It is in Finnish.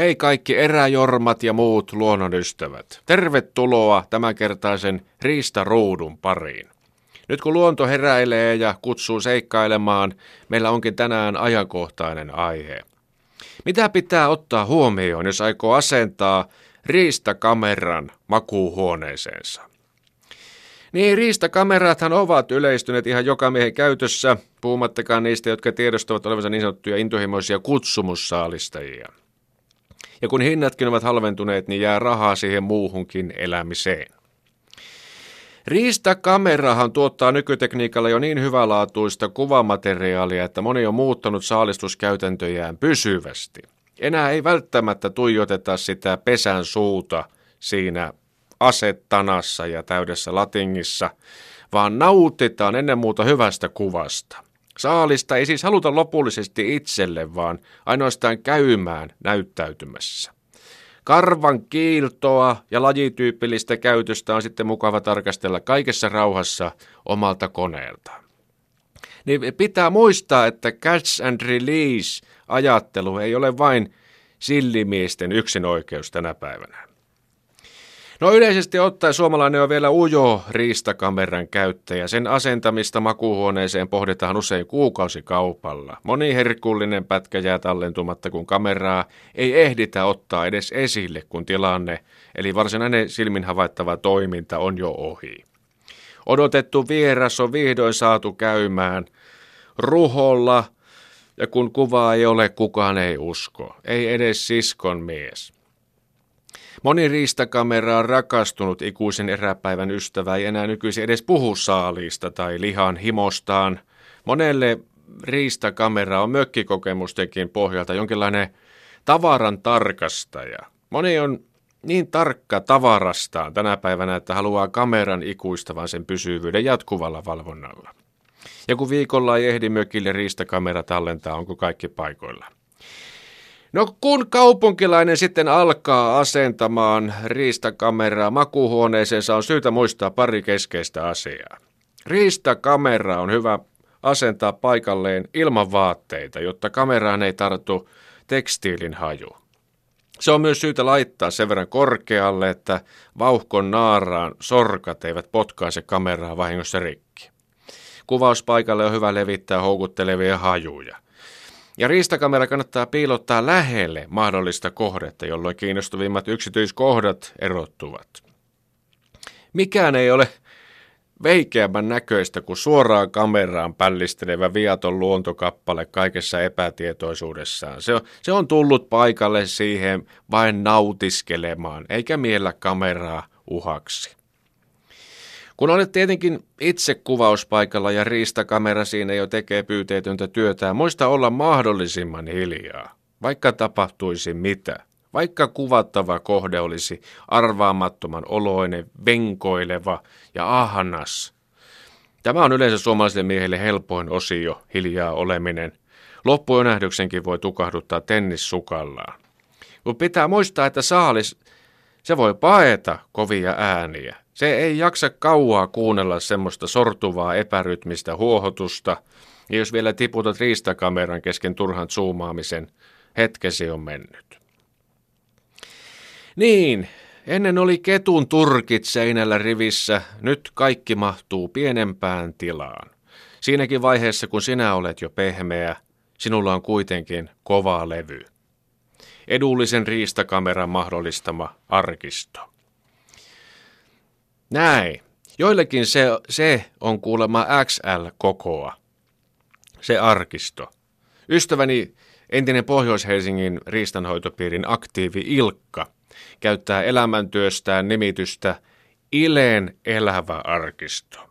Hei kaikki eräjormat ja muut luonnonystävät. Tervetuloa tämänkertaisen Riista-ruudun pariin. Nyt kun luonto heräilee ja kutsuu seikkailemaan, meillä onkin tänään ajankohtainen aihe. Mitä pitää ottaa huomioon, jos aikoo asentaa riistakameran makuuhuoneeseensa? Niin, riistakamerathan ovat yleistyneet ihan joka miehen käytössä, puhumattakaan niistä, jotka tiedostavat olevansa niin sanottuja intohimoisia kutsumussaalistajia. Ja kun hinnatkin ovat halventuneet, niin jää rahaa siihen muuhunkin elämiseen. Riistakamerahan tuottaa nykytekniikalla jo niin hyvälaatuista kuvamateriaalia, että moni on muuttanut saalistuskäytäntöjään pysyvästi. Enää ei välttämättä tuijoteta sitä pesän suuta siinä asettanassa ja täydessä latingissa, vaan nautitaan ennen muuta hyvästä kuvasta. Saalista ei siis haluta lopullisesti itselle, vaan ainoastaan käymään näyttäytymässä. Karvan kiiltoa ja lajityypillistä käytöstä on sitten mukava tarkastella kaikessa rauhassa omalta koneelta. Niin pitää muistaa, että catch and release ajattelu ei ole vain sillimiesten yksinoikeus tänä päivänä. No yleisesti ottaen suomalainen on vielä ujo riistakameran käyttäjä. Sen asentamista makuuhuoneeseen pohditaan usein kuukausikaupalla. Moni herkullinen pätkä jää tallentumatta, kun kameraa ei ehditä ottaa edes esille, kun tilanne, eli varsinainen silmin havaittava toiminta on jo ohi. Odotettu vieras on vihdoin saatu käymään ruholla, ja kun kuvaa ei ole, kukaan ei usko. Ei edes siskon mies. Moni riistakamera on rakastunut ikuisen eräpäivän ystävä ei enää nykyisin edes puhu saaliista tai lihan himostaan. Monelle riistakamera on mökkikokemustekin pohjalta jonkinlainen tavaran tarkastaja. Moni on niin tarkka tavarastaan tänä päivänä, että haluaa kameran ikuistavan sen pysyvyyden jatkuvalla valvonnalla. Ja kun viikolla ei ehdi mökille riistakamera tallentaa, onko kaikki paikoilla. No kun kaupunkilainen sitten alkaa asentamaan riistakameraa makuuhuoneeseensa, on syytä muistaa pari keskeistä asiaa. Riistakamera on hyvä asentaa paikalleen ilman vaatteita, jotta kameraan ei tartu tekstiilin haju. Se on myös syytä laittaa sen verran korkealle, että vauhkon naaraan sorkat eivät potkaise kameraa vahingossa rikki. Kuvauspaikalle on hyvä levittää houkuttelevia hajuja – ja riistakamera kannattaa piilottaa lähelle mahdollista kohdetta, jolloin kiinnostavimmat yksityiskohdat erottuvat. Mikään ei ole veikeämmän näköistä kuin suoraan kameraan pällistelevä viaton luontokappale kaikessa epätietoisuudessaan. Se on, se on tullut paikalle siihen vain nautiskelemaan, eikä miellä kameraa uhaksi. Kun olet tietenkin itse kuvauspaikalla ja riistakamera siinä jo tekee pyyteetöntä työtään, muista olla mahdollisimman hiljaa, vaikka tapahtuisi mitä. Vaikka kuvattava kohde olisi arvaamattoman oloinen, venkoileva ja ahnas. Tämä on yleensä suomalaisille miehille helpoin osio, hiljaa oleminen. Loppuyönähdyksenkin voi tukahduttaa tennissukallaan. Mutta pitää muistaa, että saalis, se voi paeta kovia ääniä. Se ei jaksa kauaa kuunnella semmoista sortuvaa epärytmistä huohotusta, ja jos vielä tiputat riistakameran kesken turhan zoomaamisen, hetkesi on mennyt. Niin, ennen oli ketun turkit seinällä rivissä, nyt kaikki mahtuu pienempään tilaan. Siinäkin vaiheessa, kun sinä olet jo pehmeä, sinulla on kuitenkin kova levy. Edullisen riistakameran mahdollistama arkisto. Näin. Joillekin se, se on kuulemma XL-kokoa, se arkisto. Ystäväni entinen Pohjois-Helsingin riistanhoitopiirin aktiivi Ilkka käyttää elämäntyöstään nimitystä Ileen elävä arkisto.